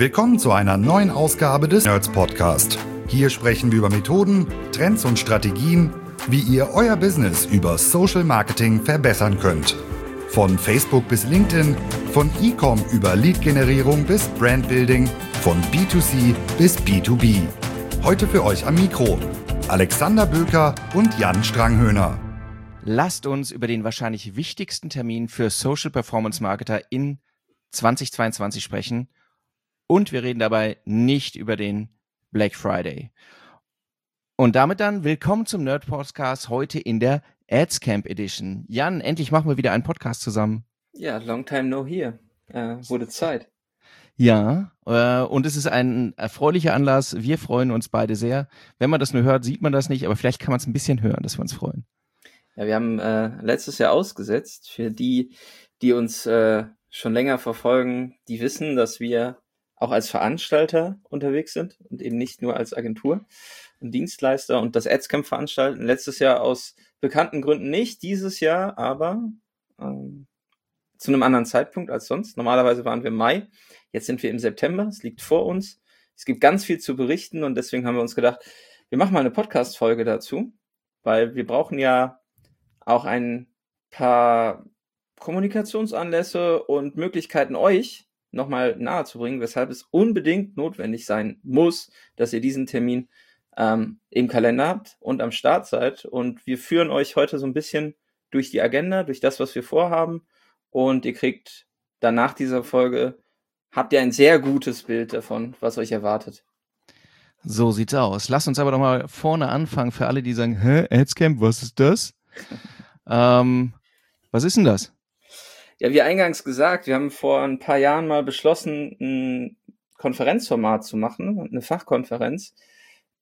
Willkommen zu einer neuen Ausgabe des Nerds Podcast. Hier sprechen wir über Methoden, Trends und Strategien, wie ihr euer Business über Social Marketing verbessern könnt. Von Facebook bis LinkedIn, von E-Com über Lead-Generierung bis Brandbuilding, von B2C bis B2B. Heute für euch am Mikro Alexander Böker und Jan Stranghöhner. Lasst uns über den wahrscheinlich wichtigsten Termin für Social Performance Marketer in 2022 sprechen. Und wir reden dabei nicht über den Black Friday. Und damit dann willkommen zum Nerd Podcast heute in der Ads Camp Edition. Jan, endlich machen wir wieder einen Podcast zusammen. Ja, long time no here. Äh, wurde Zeit. Ja, äh, und es ist ein erfreulicher Anlass. Wir freuen uns beide sehr. Wenn man das nur hört, sieht man das nicht, aber vielleicht kann man es ein bisschen hören, dass wir uns freuen. Ja, wir haben äh, letztes Jahr ausgesetzt. Für die, die uns äh, schon länger verfolgen, die wissen, dass wir auch als Veranstalter unterwegs sind und eben nicht nur als Agentur und Dienstleister und das Adscamp veranstalten. Letztes Jahr aus bekannten Gründen nicht, dieses Jahr aber ähm, zu einem anderen Zeitpunkt als sonst. Normalerweise waren wir im Mai, jetzt sind wir im September, es liegt vor uns. Es gibt ganz viel zu berichten und deswegen haben wir uns gedacht, wir machen mal eine Podcast-Folge dazu, weil wir brauchen ja auch ein paar Kommunikationsanlässe und Möglichkeiten euch nochmal nahe zu bringen, weshalb es unbedingt notwendig sein muss, dass ihr diesen Termin ähm, im Kalender habt und am Start seid. Und wir führen euch heute so ein bisschen durch die Agenda, durch das, was wir vorhaben. Und ihr kriegt danach dieser Folge, habt ihr ein sehr gutes Bild davon, was euch erwartet. So sieht's aus. Lass uns aber doch mal vorne anfangen für alle, die sagen, hä, Adscamp, was ist das? ähm, was ist denn das? Ja, wie eingangs gesagt, wir haben vor ein paar Jahren mal beschlossen, ein Konferenzformat zu machen, eine Fachkonferenz,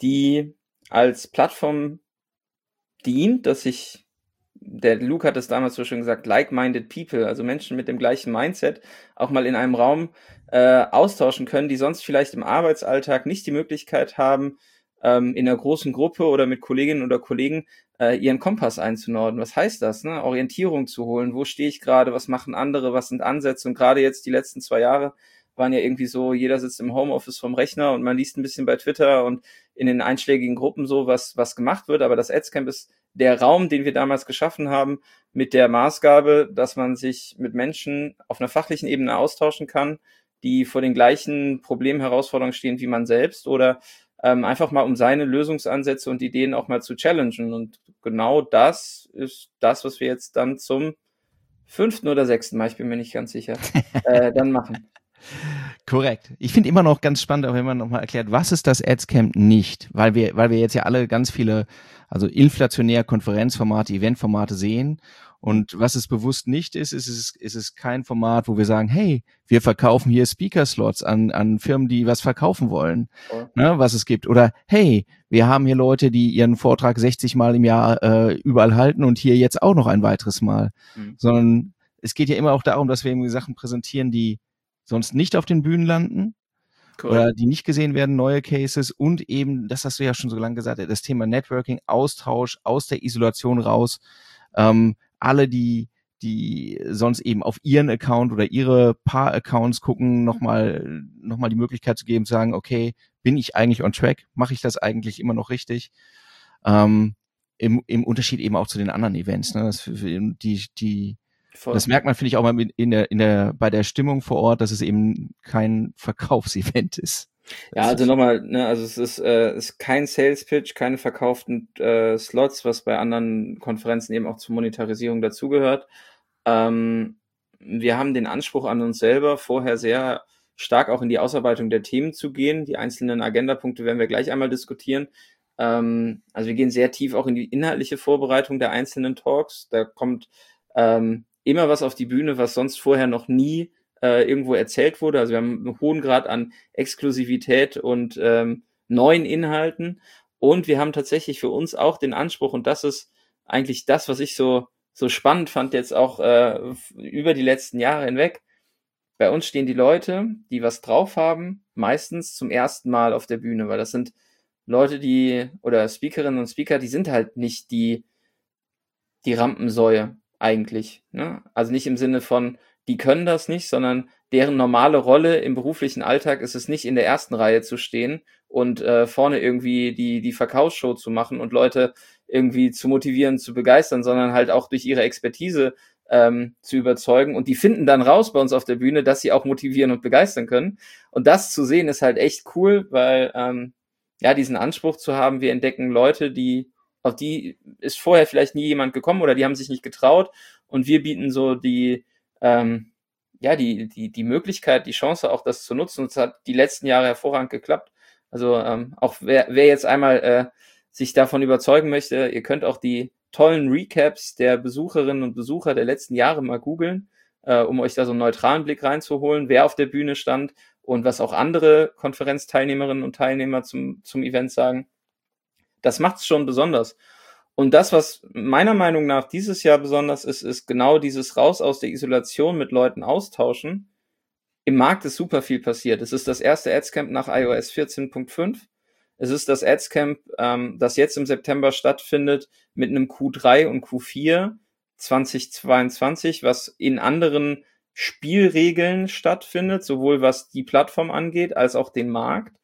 die als Plattform dient, dass sich, der Luke hat es damals so schön gesagt, like-minded people, also Menschen mit dem gleichen Mindset, auch mal in einem Raum äh, austauschen können, die sonst vielleicht im Arbeitsalltag nicht die Möglichkeit haben, ähm, in einer großen Gruppe oder mit Kolleginnen oder Kollegen äh, ihren Kompass einzunorden. Was heißt das? Ne? Orientierung zu holen. Wo stehe ich gerade? Was machen andere? Was sind Ansätze? Und gerade jetzt die letzten zwei Jahre waren ja irgendwie so, jeder sitzt im Homeoffice vom Rechner und man liest ein bisschen bei Twitter und in den einschlägigen Gruppen so, was, was gemacht wird. Aber das Adscamp ist der Raum, den wir damals geschaffen haben, mit der Maßgabe, dass man sich mit Menschen auf einer fachlichen Ebene austauschen kann, die vor den gleichen Problemen, Herausforderungen stehen wie man selbst oder ähm, einfach mal um seine Lösungsansätze und Ideen auch mal zu challengen. Und genau das ist das, was wir jetzt dann zum fünften oder sechsten Mal, ich bin mir nicht ganz sicher, äh, dann machen. Korrekt. Ich finde immer noch ganz spannend, auch wenn man nochmal erklärt, was ist das Adscamp nicht? Weil wir, weil wir jetzt ja alle ganz viele, also inflationär Konferenzformate, Eventformate sehen und was es bewusst nicht ist, ist es, ist es kein Format, wo wir sagen, hey, wir verkaufen hier Speaker-Slots an, an Firmen, die was verkaufen wollen, oh. ne, was es gibt. Oder hey, wir haben hier Leute, die ihren Vortrag 60 Mal im Jahr äh, überall halten und hier jetzt auch noch ein weiteres Mal. Mhm. Sondern es geht ja immer auch darum, dass wir irgendwie Sachen präsentieren, die sonst nicht auf den Bühnen landen. Cool. Oder die nicht gesehen werden, neue Cases und eben, das hast du ja schon so lange gesagt, das Thema Networking, Austausch aus der Isolation raus. Ähm, alle, die, die sonst eben auf ihren Account oder ihre Paar-Accounts gucken, nochmal noch mal die Möglichkeit zu geben, zu sagen, okay, bin ich eigentlich on track? Mache ich das eigentlich immer noch richtig? Ähm, im, Im Unterschied eben auch zu den anderen Events. Ne? Das, die, die, das merkt man, finde ich, auch mal in der, in der, bei der Stimmung vor Ort, dass es eben kein Verkaufsevent ist. Ja, also nochmal, ne, also es ist, äh, ist kein Sales Pitch, keine verkauften äh, Slots, was bei anderen Konferenzen eben auch zur Monetarisierung dazugehört. Ähm, wir haben den Anspruch an uns selber, vorher sehr stark auch in die Ausarbeitung der Themen zu gehen. Die einzelnen Agendapunkte werden wir gleich einmal diskutieren. Ähm, also wir gehen sehr tief auch in die inhaltliche Vorbereitung der einzelnen Talks. Da kommt ähm, immer was auf die Bühne, was sonst vorher noch nie äh, irgendwo erzählt wurde. Also wir haben einen hohen Grad an Exklusivität und ähm, neuen Inhalten. Und wir haben tatsächlich für uns auch den Anspruch, und das ist eigentlich das, was ich so, so spannend fand, jetzt auch äh, über die letzten Jahre hinweg. Bei uns stehen die Leute, die was drauf haben, meistens zum ersten Mal auf der Bühne, weil das sind Leute, die, oder Speakerinnen und Speaker, die sind halt nicht die, die Rampensäue eigentlich. Ne? Also nicht im Sinne von, die können das nicht, sondern deren normale Rolle im beruflichen Alltag ist es nicht in der ersten Reihe zu stehen und äh, vorne irgendwie die, die Verkaufsshow zu machen und Leute irgendwie zu motivieren, zu begeistern, sondern halt auch durch ihre Expertise ähm, zu überzeugen. Und die finden dann raus bei uns auf der Bühne, dass sie auch motivieren und begeistern können. Und das zu sehen ist halt echt cool, weil ähm, ja, diesen Anspruch zu haben, wir entdecken Leute, die, auf die ist vorher vielleicht nie jemand gekommen oder die haben sich nicht getraut. Und wir bieten so die, ähm, ja, die, die, die Möglichkeit, die Chance auch das zu nutzen. Und es hat die letzten Jahre hervorragend geklappt. Also ähm, auch wer, wer jetzt einmal äh, sich davon überzeugen möchte, ihr könnt auch die tollen Recaps der Besucherinnen und Besucher der letzten Jahre mal googeln, äh, um euch da so einen neutralen Blick reinzuholen, wer auf der Bühne stand und was auch andere Konferenzteilnehmerinnen und Teilnehmer zum, zum Event sagen. Das macht es schon besonders. Und das, was meiner Meinung nach dieses Jahr besonders ist, ist genau dieses Raus aus der Isolation mit Leuten austauschen. Im Markt ist super viel passiert. Es ist das erste Adscamp nach iOS 14.5. Es ist das Adscamp, ähm, das jetzt im September stattfindet mit einem Q3 und Q4 2022, was in anderen Spielregeln stattfindet, sowohl was die Plattform angeht als auch den Markt.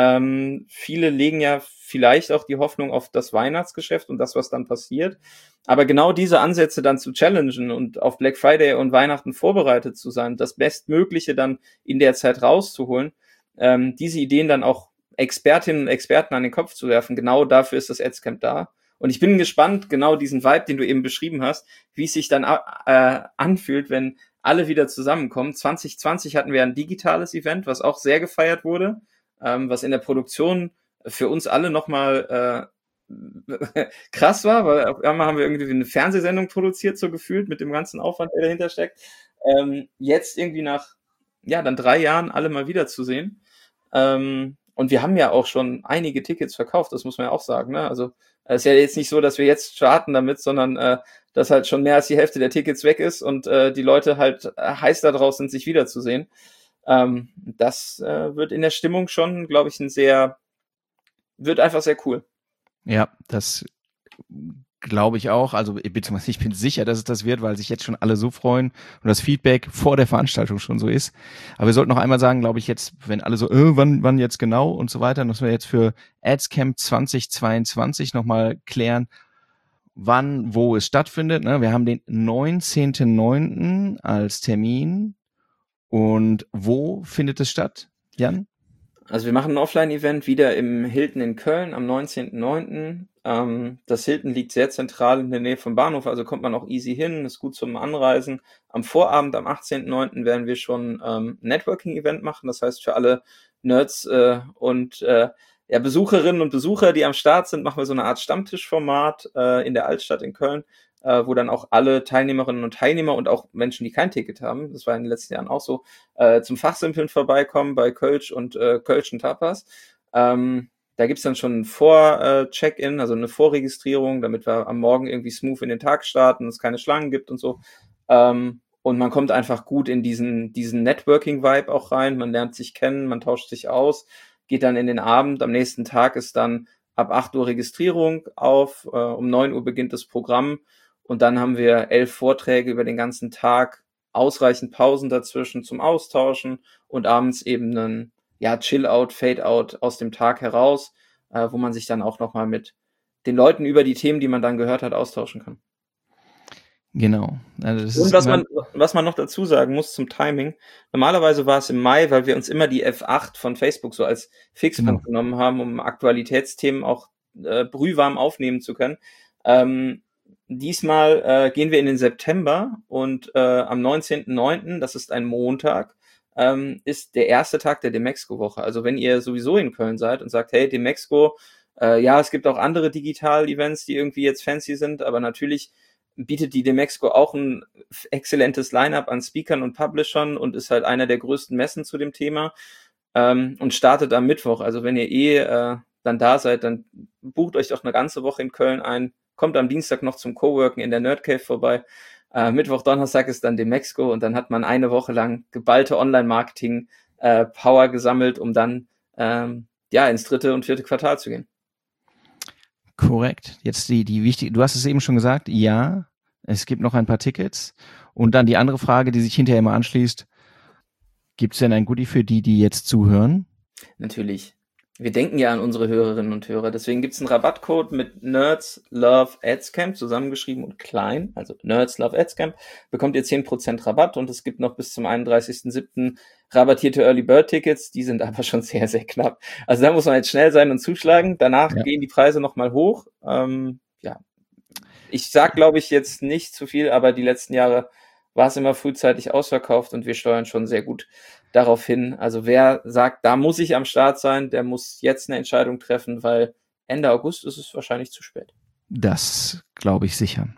Ähm, viele legen ja vielleicht auch die Hoffnung auf das Weihnachtsgeschäft und das, was dann passiert. Aber genau diese Ansätze dann zu challengen und auf Black Friday und Weihnachten vorbereitet zu sein, das Bestmögliche dann in der Zeit rauszuholen, ähm, diese Ideen dann auch Expertinnen und Experten an den Kopf zu werfen, genau dafür ist das Adscamp da. Und ich bin gespannt, genau diesen Vibe, den du eben beschrieben hast, wie es sich dann äh, anfühlt, wenn alle wieder zusammenkommen. 2020 hatten wir ein digitales Event, was auch sehr gefeiert wurde, ähm, was in der Produktion für uns alle nochmal äh, krass war, weil auf einmal haben wir irgendwie eine Fernsehsendung produziert, so gefühlt, mit dem ganzen Aufwand, der dahinter steckt. Ähm, jetzt irgendwie nach, ja, dann drei Jahren alle mal wiederzusehen. Ähm, und wir haben ja auch schon einige Tickets verkauft, das muss man ja auch sagen. Ne? Also es ist ja jetzt nicht so, dass wir jetzt starten damit, sondern äh, dass halt schon mehr als die Hälfte der Tickets weg ist und äh, die Leute halt heiß da draus sind, sich wiederzusehen. Ähm, das äh, wird in der Stimmung schon, glaube ich, ein sehr wird einfach sehr cool. Ja, das glaube ich auch. Also beziehungsweise ich bin sicher, dass es das wird, weil sich jetzt schon alle so freuen und das Feedback vor der Veranstaltung schon so ist. Aber wir sollten noch einmal sagen, glaube ich jetzt, wenn alle so, äh, wann, wann jetzt genau und so weiter, müssen wir jetzt für AdsCamp 2022 nochmal klären, wann, wo es stattfindet. Ne? Wir haben den 19.09. als Termin. Und wo findet es statt, Jan? Also wir machen ein Offline-Event wieder im Hilton in Köln am 19.09. Ähm, das Hilton liegt sehr zentral in der Nähe vom Bahnhof, also kommt man auch easy hin, ist gut zum Anreisen. Am Vorabend, am 18.09. werden wir schon ähm, Networking-Event machen, das heißt für alle Nerds äh, und äh, Besucherinnen und Besucher, die am Start sind, machen wir so eine Art Stammtischformat äh, in der Altstadt in Köln äh, wo dann auch alle Teilnehmerinnen und Teilnehmer und auch Menschen, die kein Ticket haben, das war in den letzten Jahren auch so, äh, zum Fachsimpeln vorbeikommen bei Kölsch und äh, Kölsch und Tapas. Ähm, da gibt's dann schon ein Vor-Check-In, also eine Vorregistrierung, damit wir am Morgen irgendwie smooth in den Tag starten, es keine Schlangen gibt und so. Ähm, und man kommt einfach gut in diesen, diesen Networking-Vibe auch rein. Man lernt sich kennen, man tauscht sich aus, geht dann in den Abend. Am nächsten Tag ist dann ab 8 Uhr Registrierung auf, äh, um 9 Uhr beginnt das Programm und dann haben wir elf Vorträge über den ganzen Tag, ausreichend Pausen dazwischen zum Austauschen und abends eben einen ja, Chill-out, Fade-out aus dem Tag heraus, äh, wo man sich dann auch nochmal mit den Leuten über die Themen, die man dann gehört hat, austauschen kann. Genau. Also und was man, was man noch dazu sagen muss zum Timing. Normalerweise war es im Mai, weil wir uns immer die F8 von Facebook so als Fixpunkt genau. genommen haben, um Aktualitätsthemen auch äh, brühwarm aufnehmen zu können. Ähm, Diesmal äh, gehen wir in den September und äh, am 19.09., das ist ein Montag, ähm, ist der erste Tag der Demexco-Woche. Also wenn ihr sowieso in Köln seid und sagt, hey, Demexco, äh, ja, es gibt auch andere Digital-Events, die irgendwie jetzt fancy sind, aber natürlich bietet die Demexco auch ein exzellentes Line-up an Speakern und Publishern und ist halt einer der größten Messen zu dem Thema ähm, und startet am Mittwoch. Also wenn ihr eh äh, dann da seid, dann bucht euch doch eine ganze Woche in Köln ein, kommt am Dienstag noch zum Coworken in der Nerd Cave vorbei. Äh, Mittwoch, Donnerstag ist dann Demexco und dann hat man eine Woche lang geballte Online-Marketing-Power äh, gesammelt, um dann ähm, ja ins dritte und vierte Quartal zu gehen. Korrekt. Jetzt die, die wichtige, du hast es eben schon gesagt, ja, es gibt noch ein paar Tickets. Und dann die andere Frage, die sich hinterher immer anschließt, Gibt es denn ein Goodie für die, die jetzt zuhören? Natürlich. Wir denken ja an unsere Hörerinnen und Hörer. Deswegen gibt es einen Rabattcode mit Nerds Love Adscamp zusammengeschrieben und klein, also Nerds Love Adscamp, bekommt ihr 10% Rabatt und es gibt noch bis zum 31.07. rabattierte Early Bird Tickets. Die sind aber schon sehr, sehr knapp. Also da muss man jetzt schnell sein und zuschlagen. Danach ja. gehen die Preise nochmal hoch. Ähm, ja. Ich sag, glaube ich, jetzt nicht zu viel, aber die letzten Jahre war es immer frühzeitig ausverkauft und wir steuern schon sehr gut darauf hin. Also wer sagt, da muss ich am Start sein, der muss jetzt eine Entscheidung treffen, weil Ende August ist es wahrscheinlich zu spät. Das glaube ich sicher.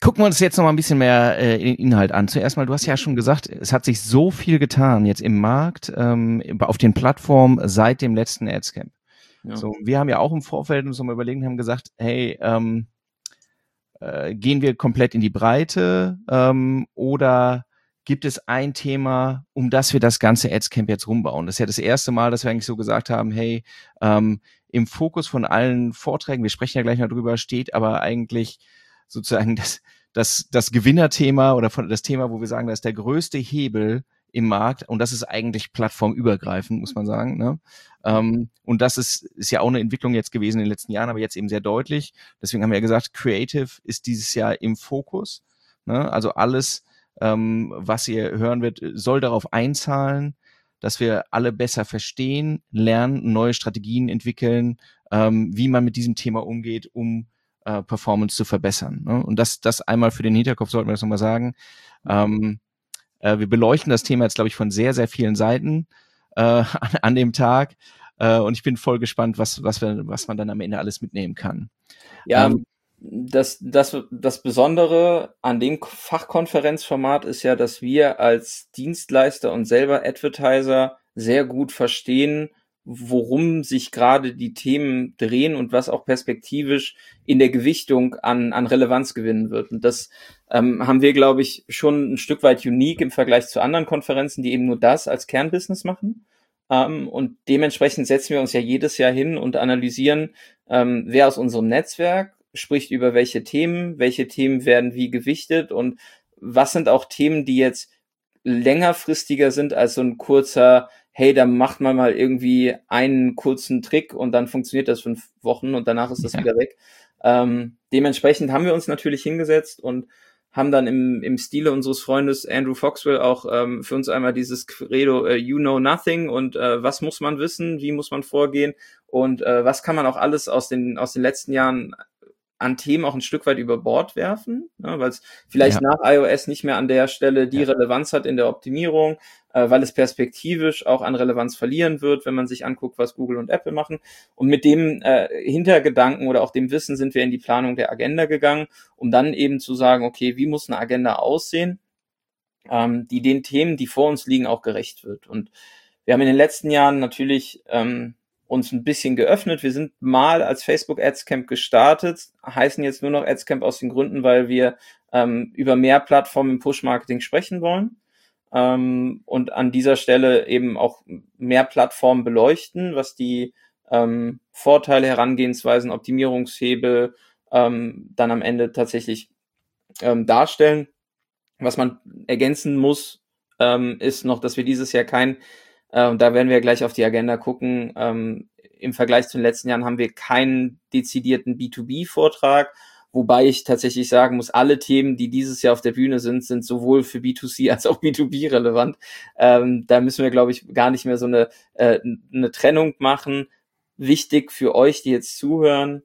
Gucken wir uns jetzt noch mal ein bisschen mehr äh, Inhalt an. Zuerst mal, du hast ja schon gesagt, es hat sich so viel getan jetzt im Markt, ähm, auf den Plattformen seit dem letzten Adscamp. Ja. So, wir haben ja auch im Vorfeld uns mal überlegt und haben gesagt, hey, ähm, äh, gehen wir komplett in die Breite ähm, oder gibt es ein Thema, um das wir das ganze Adscamp jetzt rumbauen. Das ist ja das erste Mal, dass wir eigentlich so gesagt haben, hey, ähm, im Fokus von allen Vorträgen, wir sprechen ja gleich noch drüber, steht aber eigentlich sozusagen das, das, das Gewinnerthema oder von, das Thema, wo wir sagen, das ist der größte Hebel im Markt und das ist eigentlich plattformübergreifend, muss man sagen. Ne? Ähm, und das ist, ist ja auch eine Entwicklung jetzt gewesen in den letzten Jahren, aber jetzt eben sehr deutlich. Deswegen haben wir ja gesagt, Creative ist dieses Jahr im Fokus. Ne? Also alles, ähm, was ihr hören wird, soll darauf einzahlen, dass wir alle besser verstehen, lernen, neue Strategien entwickeln, ähm, wie man mit diesem Thema umgeht, um äh, Performance zu verbessern. Ne? Und das, das einmal für den Hinterkopf sollten wir das nochmal sagen. Ähm, äh, wir beleuchten das Thema jetzt, glaube ich, von sehr, sehr vielen Seiten äh, an, an dem Tag. Äh, und ich bin voll gespannt, was, was, wir, was man dann am Ende alles mitnehmen kann. Ja, ähm, das, das, das Besondere an dem Fachkonferenzformat ist ja, dass wir als Dienstleister und selber Advertiser sehr gut verstehen, worum sich gerade die Themen drehen und was auch perspektivisch in der Gewichtung an, an Relevanz gewinnen wird. Und das ähm, haben wir, glaube ich, schon ein Stück weit unique im Vergleich zu anderen Konferenzen, die eben nur das als Kernbusiness machen. Ähm, und dementsprechend setzen wir uns ja jedes Jahr hin und analysieren, ähm, wer aus unserem Netzwerk spricht über welche Themen, welche Themen werden wie gewichtet und was sind auch Themen, die jetzt längerfristiger sind als so ein kurzer, hey, da macht man mal irgendwie einen kurzen Trick und dann funktioniert das fünf Wochen und danach ist das ja. wieder weg. Ähm, dementsprechend haben wir uns natürlich hingesetzt und haben dann im, im Stile unseres Freundes Andrew Foxwell auch ähm, für uns einmal dieses Credo äh, You Know Nothing und äh, was muss man wissen, wie muss man vorgehen? Und äh, was kann man auch alles aus den, aus den letzten Jahren an Themen auch ein Stück weit über Bord werfen, ne, weil es vielleicht ja. nach iOS nicht mehr an der Stelle die ja. Relevanz hat in der Optimierung, äh, weil es perspektivisch auch an Relevanz verlieren wird, wenn man sich anguckt, was Google und Apple machen. Und mit dem äh, Hintergedanken oder auch dem Wissen sind wir in die Planung der Agenda gegangen, um dann eben zu sagen, okay, wie muss eine Agenda aussehen, ähm, die den Themen, die vor uns liegen, auch gerecht wird. Und wir haben in den letzten Jahren natürlich ähm, uns ein bisschen geöffnet. Wir sind mal als Facebook Adscamp gestartet, heißen jetzt nur noch Adscamp aus den Gründen, weil wir ähm, über mehr Plattformen im Push-Marketing sprechen wollen ähm, und an dieser Stelle eben auch mehr Plattformen beleuchten, was die ähm, Vorteile, Herangehensweisen, Optimierungshebel ähm, dann am Ende tatsächlich ähm, darstellen. Was man ergänzen muss, ähm, ist noch, dass wir dieses Jahr kein und da werden wir gleich auf die Agenda gucken. Ähm, Im Vergleich zu den letzten Jahren haben wir keinen dezidierten B2B-Vortrag, wobei ich tatsächlich sagen muss, alle Themen, die dieses Jahr auf der Bühne sind, sind sowohl für B2C als auch B2B relevant. Ähm, da müssen wir, glaube ich, gar nicht mehr so eine, äh, eine Trennung machen. Wichtig für euch, die jetzt zuhören,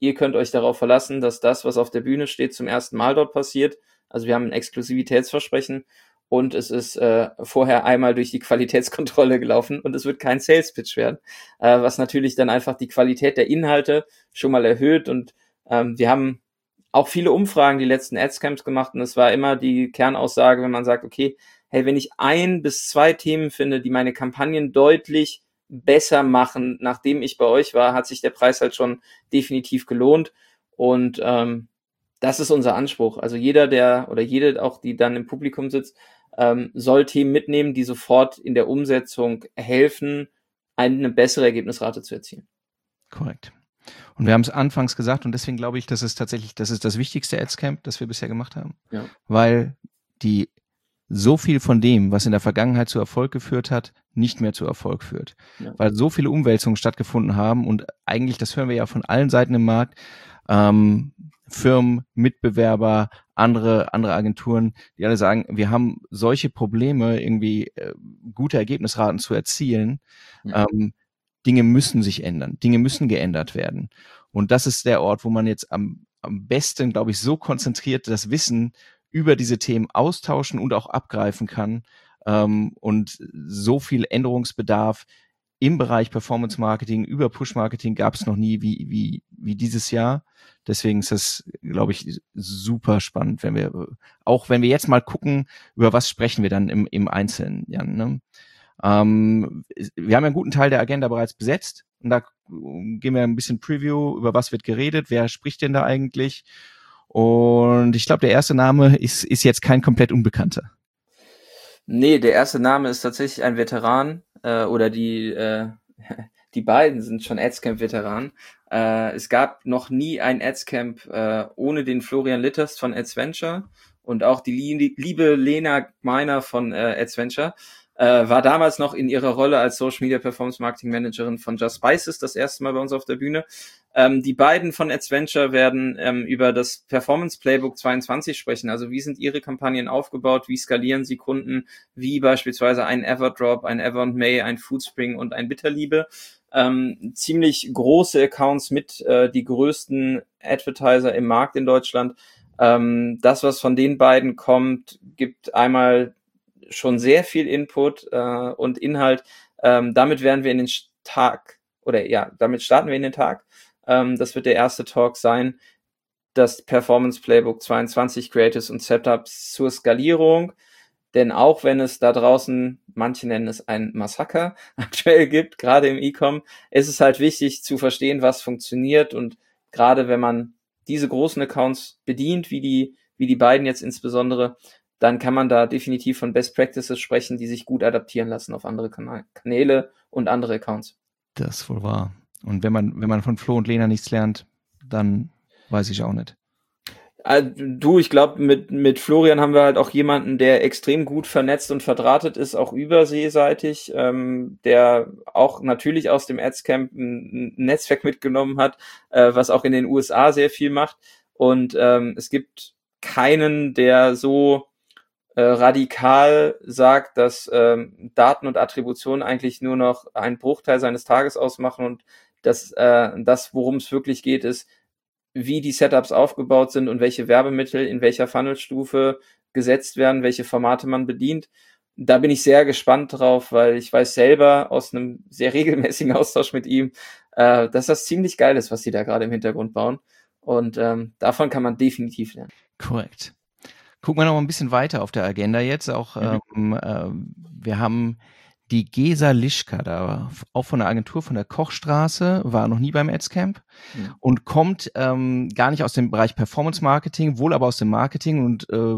ihr könnt euch darauf verlassen, dass das, was auf der Bühne steht, zum ersten Mal dort passiert. Also wir haben ein Exklusivitätsversprechen und es ist äh, vorher einmal durch die Qualitätskontrolle gelaufen und es wird kein Sales Pitch werden, äh, was natürlich dann einfach die Qualität der Inhalte schon mal erhöht und ähm, wir haben auch viele Umfragen die letzten Adscamps gemacht und es war immer die Kernaussage, wenn man sagt, okay, hey, wenn ich ein bis zwei Themen finde, die meine Kampagnen deutlich besser machen, nachdem ich bei euch war, hat sich der Preis halt schon definitiv gelohnt und ähm, das ist unser Anspruch. Also jeder, der oder jede auch, die dann im Publikum sitzt, ähm, soll Themen mitnehmen, die sofort in der Umsetzung helfen, eine bessere Ergebnisrate zu erzielen. Korrekt. Und wir haben es anfangs gesagt und deswegen glaube ich, das ist tatsächlich, das ist das wichtigste Adscamp, das wir bisher gemacht haben, ja. weil die so viel von dem, was in der Vergangenheit zu Erfolg geführt hat, nicht mehr zu Erfolg führt. Ja. Weil so viele Umwälzungen stattgefunden haben und eigentlich, das hören wir ja von allen Seiten im Markt, ähm, Firmen, Mitbewerber, andere, andere Agenturen, die alle sagen, wir haben solche Probleme, irgendwie äh, gute Ergebnisraten zu erzielen. Ja. Ähm, Dinge müssen sich ändern, Dinge müssen geändert werden. Und das ist der Ort, wo man jetzt am, am besten, glaube ich, so konzentriert das Wissen über diese Themen austauschen und auch abgreifen kann. Ähm, und so viel Änderungsbedarf im Bereich Performance Marketing über Push Marketing gab es noch nie wie, wie, wie dieses Jahr. Deswegen ist das, glaube ich, super spannend, wenn wir, auch wenn wir jetzt mal gucken, über was sprechen wir dann im, im Einzelnen, Jan. Ne? Ähm, wir haben ja einen guten Teil der Agenda bereits besetzt und da gehen wir ein bisschen Preview, über was wird geredet, wer spricht denn da eigentlich und ich glaube, der erste Name ist, ist jetzt kein komplett Unbekannter. Nee, der erste Name ist tatsächlich ein Veteran äh, oder die, äh, die beiden sind schon Adscamp-Veteranen. Äh, es gab noch nie ein Adscamp äh, ohne den Florian Litters von Adsventure und auch die liebe Lena Meiner von äh, Adsventure äh, war damals noch in ihrer Rolle als Social Media Performance Marketing Managerin von Just Spices das erste Mal bei uns auf der Bühne. Ähm, die beiden von Adventure werden ähm, über das Performance Playbook 22 sprechen. Also wie sind ihre Kampagnen aufgebaut? Wie skalieren sie Kunden? Wie beispielsweise ein Everdrop, ein Ever and May, ein Foodspring und ein Bitterliebe. Ähm, ziemlich große Accounts mit äh, die größten Advertiser im Markt in Deutschland. Ähm, das, was von den beiden kommt, gibt einmal schon sehr viel Input äh, und Inhalt. Ähm, damit werden wir in den Tag oder ja, damit starten wir in den Tag. Ähm, das wird der erste Talk sein. Das Performance Playbook 22 Creatives und Setups zur Skalierung. Denn auch wenn es da draußen, manche nennen es ein Massaker aktuell gibt, gerade im E-Com, ist es halt wichtig zu verstehen, was funktioniert und gerade wenn man diese großen Accounts bedient, wie die, wie die beiden jetzt insbesondere, dann kann man da definitiv von Best Practices sprechen, die sich gut adaptieren lassen auf andere Kanäle und andere Accounts. Das ist wohl wahr. Und wenn man, wenn man von Flo und Lena nichts lernt, dann weiß ich auch nicht. Äh, du, ich glaube, mit, mit Florian haben wir halt auch jemanden, der extrem gut vernetzt und verdrahtet ist, auch überseeseitig, ähm, der auch natürlich aus dem Adscamp ein, ein Netzwerk mitgenommen hat, äh, was auch in den USA sehr viel macht. Und ähm, es gibt keinen, der so äh, radikal sagt, dass ähm, Daten und Attribution eigentlich nur noch einen Bruchteil seines Tages ausmachen und dass äh, das, worum es wirklich geht, ist, wie die Setups aufgebaut sind und welche Werbemittel in welcher Funnelstufe gesetzt werden, welche Formate man bedient. Da bin ich sehr gespannt drauf, weil ich weiß selber aus einem sehr regelmäßigen Austausch mit ihm, äh, dass das ziemlich geil ist, was sie da gerade im Hintergrund bauen. Und ähm, davon kann man definitiv lernen. Korrekt. Gucken wir noch mal ein bisschen weiter auf der Agenda jetzt. Auch mhm. ähm, äh, wir haben die Gesa Lischka da, auch von der Agentur von der Kochstraße, war noch nie beim Adscamp mhm. und kommt ähm, gar nicht aus dem Bereich Performance Marketing, wohl aber aus dem Marketing und äh,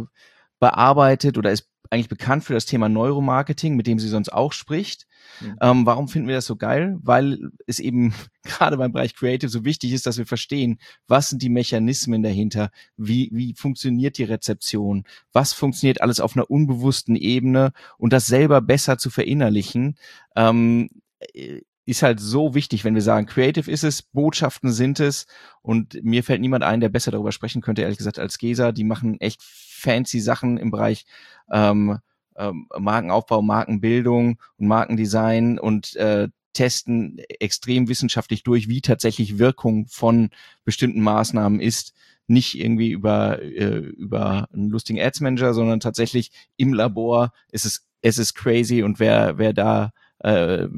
bearbeitet oder ist eigentlich bekannt für das Thema Neuromarketing, mit dem sie sonst auch spricht. Mhm. Ähm, warum finden wir das so geil? Weil es eben gerade beim Bereich Creative so wichtig ist, dass wir verstehen, was sind die Mechanismen dahinter, wie, wie funktioniert die Rezeption, was funktioniert alles auf einer unbewussten Ebene und das selber besser zu verinnerlichen. Ähm, äh, ist halt so wichtig, wenn wir sagen, Creative ist es, Botschaften sind es und mir fällt niemand ein, der besser darüber sprechen könnte, ehrlich gesagt, als Gesa. Die machen echt fancy Sachen im Bereich ähm, ähm, Markenaufbau, Markenbildung und Markendesign und äh, testen extrem wissenschaftlich durch, wie tatsächlich Wirkung von bestimmten Maßnahmen ist. Nicht irgendwie über, äh, über einen lustigen Ads Manager, sondern tatsächlich im Labor ist es, es ist crazy und wer, wer da, äh,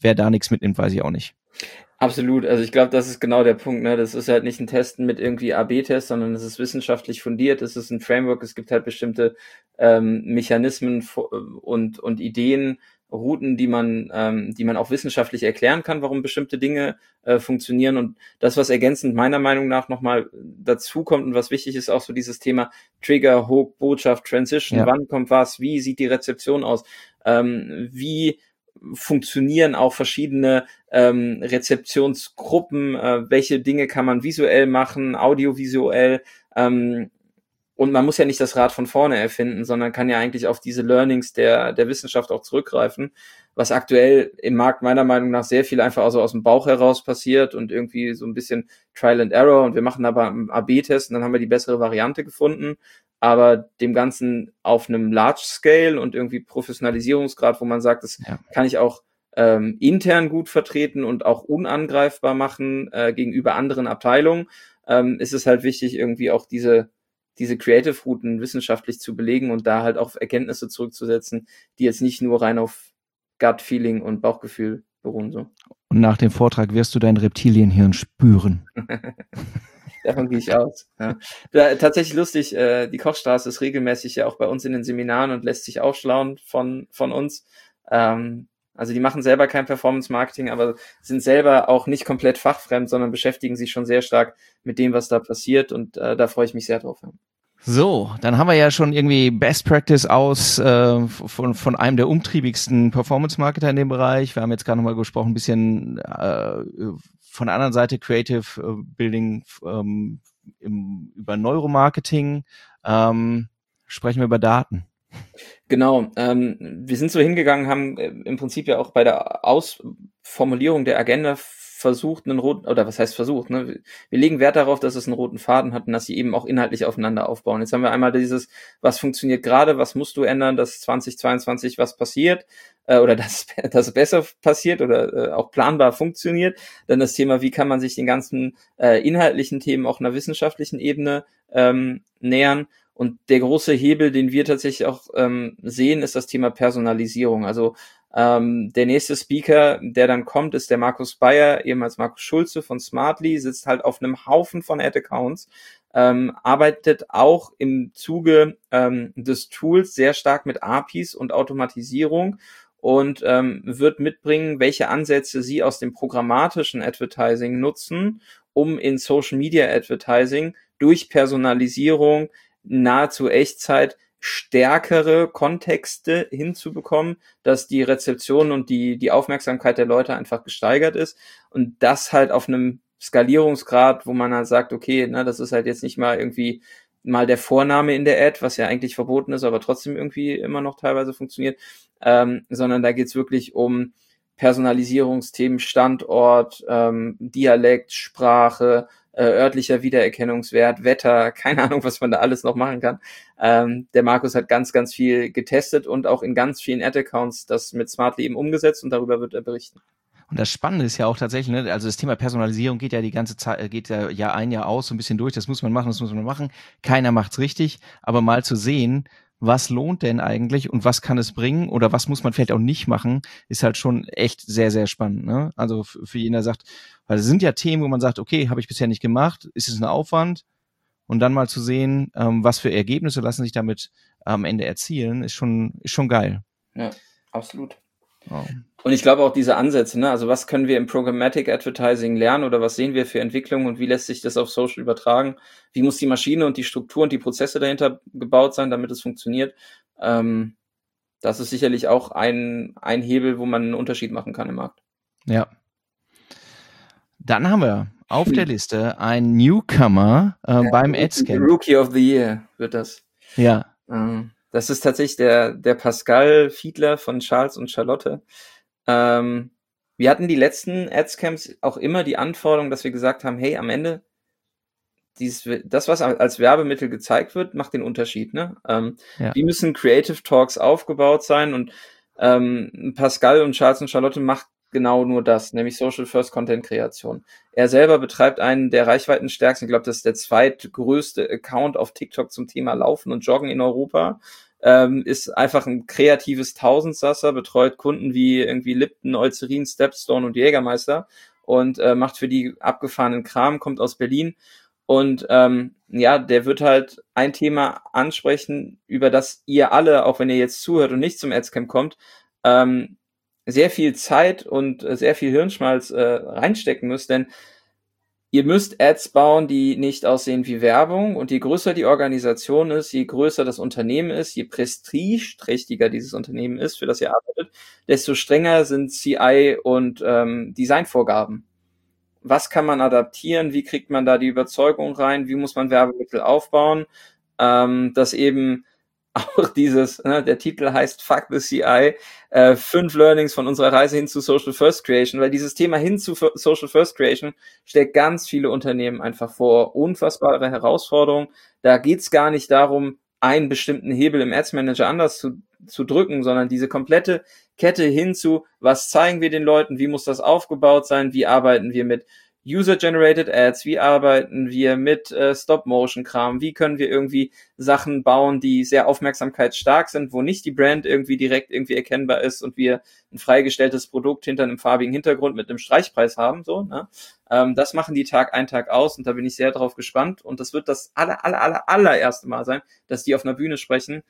wer da nichts mitnimmt, weiß ich auch nicht. Absolut, also ich glaube, das ist genau der Punkt. Ne? Das ist halt nicht ein Testen mit irgendwie AB-Test, sondern es ist wissenschaftlich fundiert, es ist ein Framework, es gibt halt bestimmte ähm, Mechanismen und, und Ideen, Routen, die man, ähm, die man auch wissenschaftlich erklären kann, warum bestimmte Dinge äh, funktionieren. Und das, was ergänzend meiner Meinung nach nochmal dazu kommt und was wichtig ist, auch so dieses Thema Trigger, Hook, Botschaft, Transition, ja. wann kommt was, wie sieht die Rezeption aus, ähm, wie funktionieren auch verschiedene ähm, Rezeptionsgruppen, äh, welche Dinge kann man visuell machen, audiovisuell. Ähm, und man muss ja nicht das Rad von vorne erfinden, sondern kann ja eigentlich auf diese Learnings der, der Wissenschaft auch zurückgreifen, was aktuell im Markt meiner Meinung nach sehr viel einfach also aus dem Bauch heraus passiert und irgendwie so ein bisschen Trial and Error und wir machen aber einen AB-Test und dann haben wir die bessere Variante gefunden. Aber dem Ganzen auf einem Large Scale und irgendwie Professionalisierungsgrad, wo man sagt, das ja. kann ich auch ähm, intern gut vertreten und auch unangreifbar machen äh, gegenüber anderen Abteilungen, ähm, ist es halt wichtig, irgendwie auch diese diese Creative-Routen wissenschaftlich zu belegen und da halt auch Erkenntnisse zurückzusetzen, die jetzt nicht nur rein auf Gut-Feeling und Bauchgefühl beruhen. So. Und nach dem Vortrag wirst du dein Reptilienhirn spüren. Davon gehe ich aus. Ja. Da, tatsächlich lustig, äh, die Kochstraße ist regelmäßig ja auch bei uns in den Seminaren und lässt sich aufschlauen von, von uns. Ähm, also die machen selber kein Performance-Marketing, aber sind selber auch nicht komplett fachfremd, sondern beschäftigen sich schon sehr stark mit dem, was da passiert und äh, da freue ich mich sehr drauf. So, dann haben wir ja schon irgendwie Best Practice aus äh, von, von einem der umtriebigsten Performance-Marketer in dem Bereich. Wir haben jetzt gerade nochmal gesprochen, ein bisschen äh, von der anderen Seite Creative äh, Building ähm, im, über Neuromarketing. Ähm, sprechen wir über Daten. Genau, ähm, wir sind so hingegangen, haben äh, im Prinzip ja auch bei der Ausformulierung der Agenda versucht, einen roten, oder was heißt versucht, ne? Wir legen Wert darauf, dass es einen roten Faden hat und dass sie eben auch inhaltlich aufeinander aufbauen. Jetzt haben wir einmal dieses, was funktioniert gerade, was musst du ändern, dass 2022 was passiert, äh, oder dass, dass besser passiert oder äh, auch planbar funktioniert. Dann das Thema, wie kann man sich den ganzen äh, inhaltlichen Themen auch einer wissenschaftlichen Ebene ähm, nähern. Und der große Hebel, den wir tatsächlich auch ähm, sehen, ist das Thema Personalisierung. Also ähm, der nächste Speaker, der dann kommt, ist der Markus Bayer, ehemals Markus Schulze von Smartly, sitzt halt auf einem Haufen von Ad-Accounts, ähm, arbeitet auch im Zuge ähm, des Tools sehr stark mit APIs und Automatisierung und ähm, wird mitbringen, welche Ansätze sie aus dem programmatischen Advertising nutzen, um in Social Media Advertising durch Personalisierung nahezu Echtzeit stärkere Kontexte hinzubekommen, dass die Rezeption und die, die Aufmerksamkeit der Leute einfach gesteigert ist. Und das halt auf einem Skalierungsgrad, wo man halt sagt, okay, na, das ist halt jetzt nicht mal irgendwie mal der Vorname in der Ad, was ja eigentlich verboten ist, aber trotzdem irgendwie immer noch teilweise funktioniert, ähm, sondern da geht's wirklich um Personalisierungsthemen, Standort, ähm, Dialekt, Sprache, äh, örtlicher Wiedererkennungswert, Wetter, keine Ahnung, was man da alles noch machen kann. Ähm, der Markus hat ganz, ganz viel getestet und auch in ganz vielen Ad-Accounts das mit Smartly eben umgesetzt und darüber wird er berichten. Und das Spannende ist ja auch tatsächlich, ne, also das Thema Personalisierung geht ja die ganze Zeit, geht ja Jahr ein Jahr aus, so ein bisschen durch, das muss man machen, das muss man machen. Keiner macht's richtig, aber mal zu sehen, was lohnt denn eigentlich und was kann es bringen oder was muss man vielleicht auch nicht machen, ist halt schon echt sehr, sehr spannend. Ne? Also für jeden, der sagt, weil es sind ja Themen, wo man sagt, okay, habe ich bisher nicht gemacht, ist es ein Aufwand? Und dann mal zu sehen, ähm, was für Ergebnisse lassen sich damit am Ende erzielen, ist schon, ist schon geil. Ja, absolut. Oh. Und ich glaube auch diese Ansätze, ne? also was können wir im Programmatic Advertising lernen oder was sehen wir für Entwicklungen und wie lässt sich das auf Social übertragen? Wie muss die Maschine und die Struktur und die Prozesse dahinter gebaut sein, damit es funktioniert? Ähm, das ist sicherlich auch ein, ein Hebel, wo man einen Unterschied machen kann im Markt. Ja. Dann haben wir auf der Liste ein Newcomer äh, ja, beim AdScan. Rookie of the Year wird das. Ja. Ähm, das ist tatsächlich der, der Pascal Fiedler von Charles und Charlotte. Ähm, wir hatten die letzten Adscamps auch immer die Anforderung, dass wir gesagt haben, hey, am Ende, dieses, das, was als Werbemittel gezeigt wird, macht den Unterschied. Ne? Ähm, ja. Wie müssen Creative Talks aufgebaut sein? Und ähm, Pascal und Charles und Charlotte macht genau nur das, nämlich Social First Content Kreation. Er selber betreibt einen der reichweitenstärksten, ich glaube, das ist der zweitgrößte Account auf TikTok zum Thema Laufen und Joggen in Europa ähm, ist einfach ein kreatives Tausendsasser, betreut Kunden wie irgendwie Lipton, Eucerin, Stepstone und Jägermeister und äh, macht für die abgefahrenen Kram, kommt aus Berlin und ähm, ja, der wird halt ein Thema ansprechen, über das ihr alle, auch wenn ihr jetzt zuhört und nicht zum Adscamp kommt, ähm, sehr viel Zeit und äh, sehr viel Hirnschmalz äh, reinstecken müsst, denn Ihr müsst Ads bauen, die nicht aussehen wie Werbung. Und je größer die Organisation ist, je größer das Unternehmen ist, je prestigeträchtiger dieses Unternehmen ist, für das ihr arbeitet, desto strenger sind CI und ähm, Designvorgaben. Was kann man adaptieren? Wie kriegt man da die Überzeugung rein? Wie muss man Werbemittel aufbauen? ähm, dass eben auch dieses, ne, der Titel heißt Fuck the CI, äh, fünf Learnings von unserer Reise hin zu Social First Creation, weil dieses Thema hin zu Social First Creation stellt ganz viele Unternehmen einfach vor unfassbare Herausforderungen. Da geht's gar nicht darum, einen bestimmten Hebel im Ads Manager anders zu, zu drücken, sondern diese komplette Kette hin zu, was zeigen wir den Leuten, wie muss das aufgebaut sein, wie arbeiten wir mit User-Generated Ads, wie arbeiten wir mit äh, Stop-Motion-Kram, wie können wir irgendwie Sachen bauen, die sehr aufmerksamkeitsstark sind, wo nicht die Brand irgendwie direkt irgendwie erkennbar ist und wir ein freigestelltes Produkt hinter einem farbigen Hintergrund mit einem Streichpreis haben, so, ne? Ähm, das machen die Tag ein, Tag aus und da bin ich sehr drauf gespannt und das wird das aller, aller, aller, allererste Mal sein, dass die auf einer Bühne sprechen.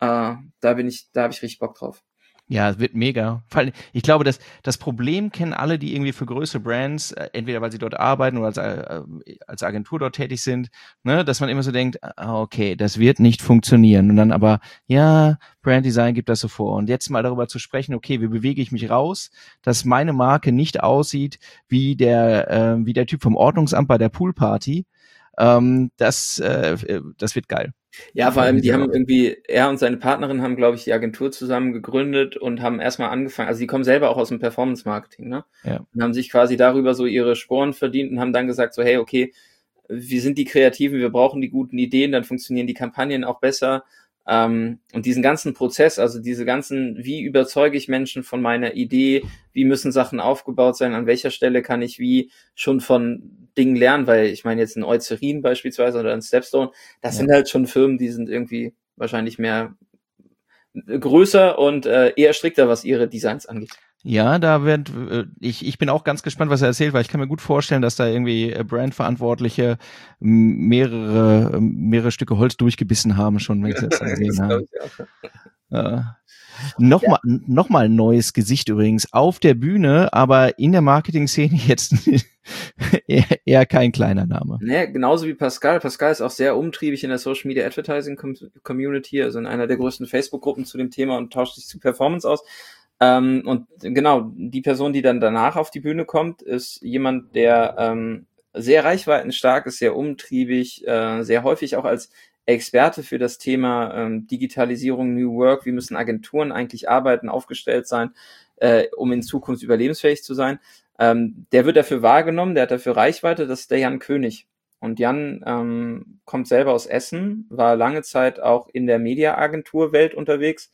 Äh, da bin ich, da habe ich richtig Bock drauf. Ja, es wird mega. Ich glaube, das, das Problem kennen alle, die irgendwie für größere Brands, äh, entweder weil sie dort arbeiten oder als, äh, als Agentur dort tätig sind, ne, dass man immer so denkt, ah, okay, das wird nicht funktionieren. Und dann aber, ja, Brand Design gibt das so vor. Und jetzt mal darüber zu sprechen, okay, wie bewege ich mich raus, dass meine Marke nicht aussieht wie der, äh, wie der Typ vom Ordnungsamt bei der Poolparty. Ähm, das, äh, das wird geil. Ja, vor allem, die haben irgendwie, er und seine Partnerin haben, glaube ich, die Agentur zusammen gegründet und haben erstmal angefangen, also die kommen selber auch aus dem Performance-Marketing, ne? Ja. Und haben sich quasi darüber so ihre Sporen verdient und haben dann gesagt, so, hey, okay, wir sind die Kreativen, wir brauchen die guten Ideen, dann funktionieren die Kampagnen auch besser ähm, und diesen ganzen Prozess, also diese ganzen, wie überzeuge ich Menschen von meiner Idee, wie müssen Sachen aufgebaut sein, an welcher Stelle kann ich wie schon von Dingen lernen, weil ich meine jetzt ein Eucerin beispielsweise oder ein Stepstone, das ja. sind halt schon Firmen, die sind irgendwie wahrscheinlich mehr größer und äh, eher strikter, was ihre Designs angeht. Ja, da wird äh, ich ich bin auch ganz gespannt, was er erzählt, weil ich kann mir gut vorstellen, dass da irgendwie äh, Brandverantwortliche mehrere mehrere Stücke Holz durchgebissen haben schon, wenn ich das gesehen habe. Äh, Nochmal ja. noch mal ein neues Gesicht übrigens auf der Bühne, aber in der Marketing-Szene jetzt eher, eher kein kleiner Name. Naja, genauso wie Pascal. Pascal ist auch sehr umtriebig in der Social Media Advertising Community, also in einer der größten Facebook-Gruppen zu dem Thema und tauscht sich zu Performance aus. Ähm, und genau, die Person, die dann danach auf die Bühne kommt, ist jemand, der ähm, sehr reichweitenstark ist, sehr umtriebig, äh, sehr häufig auch als Experte für das Thema ähm, Digitalisierung, New Work, wie müssen Agenturen eigentlich arbeiten, aufgestellt sein, äh, um in Zukunft überlebensfähig zu sein. Ähm, der wird dafür wahrgenommen, der hat dafür Reichweite, das ist der Jan König. Und Jan ähm, kommt selber aus Essen, war lange Zeit auch in der Mediaagenturwelt unterwegs,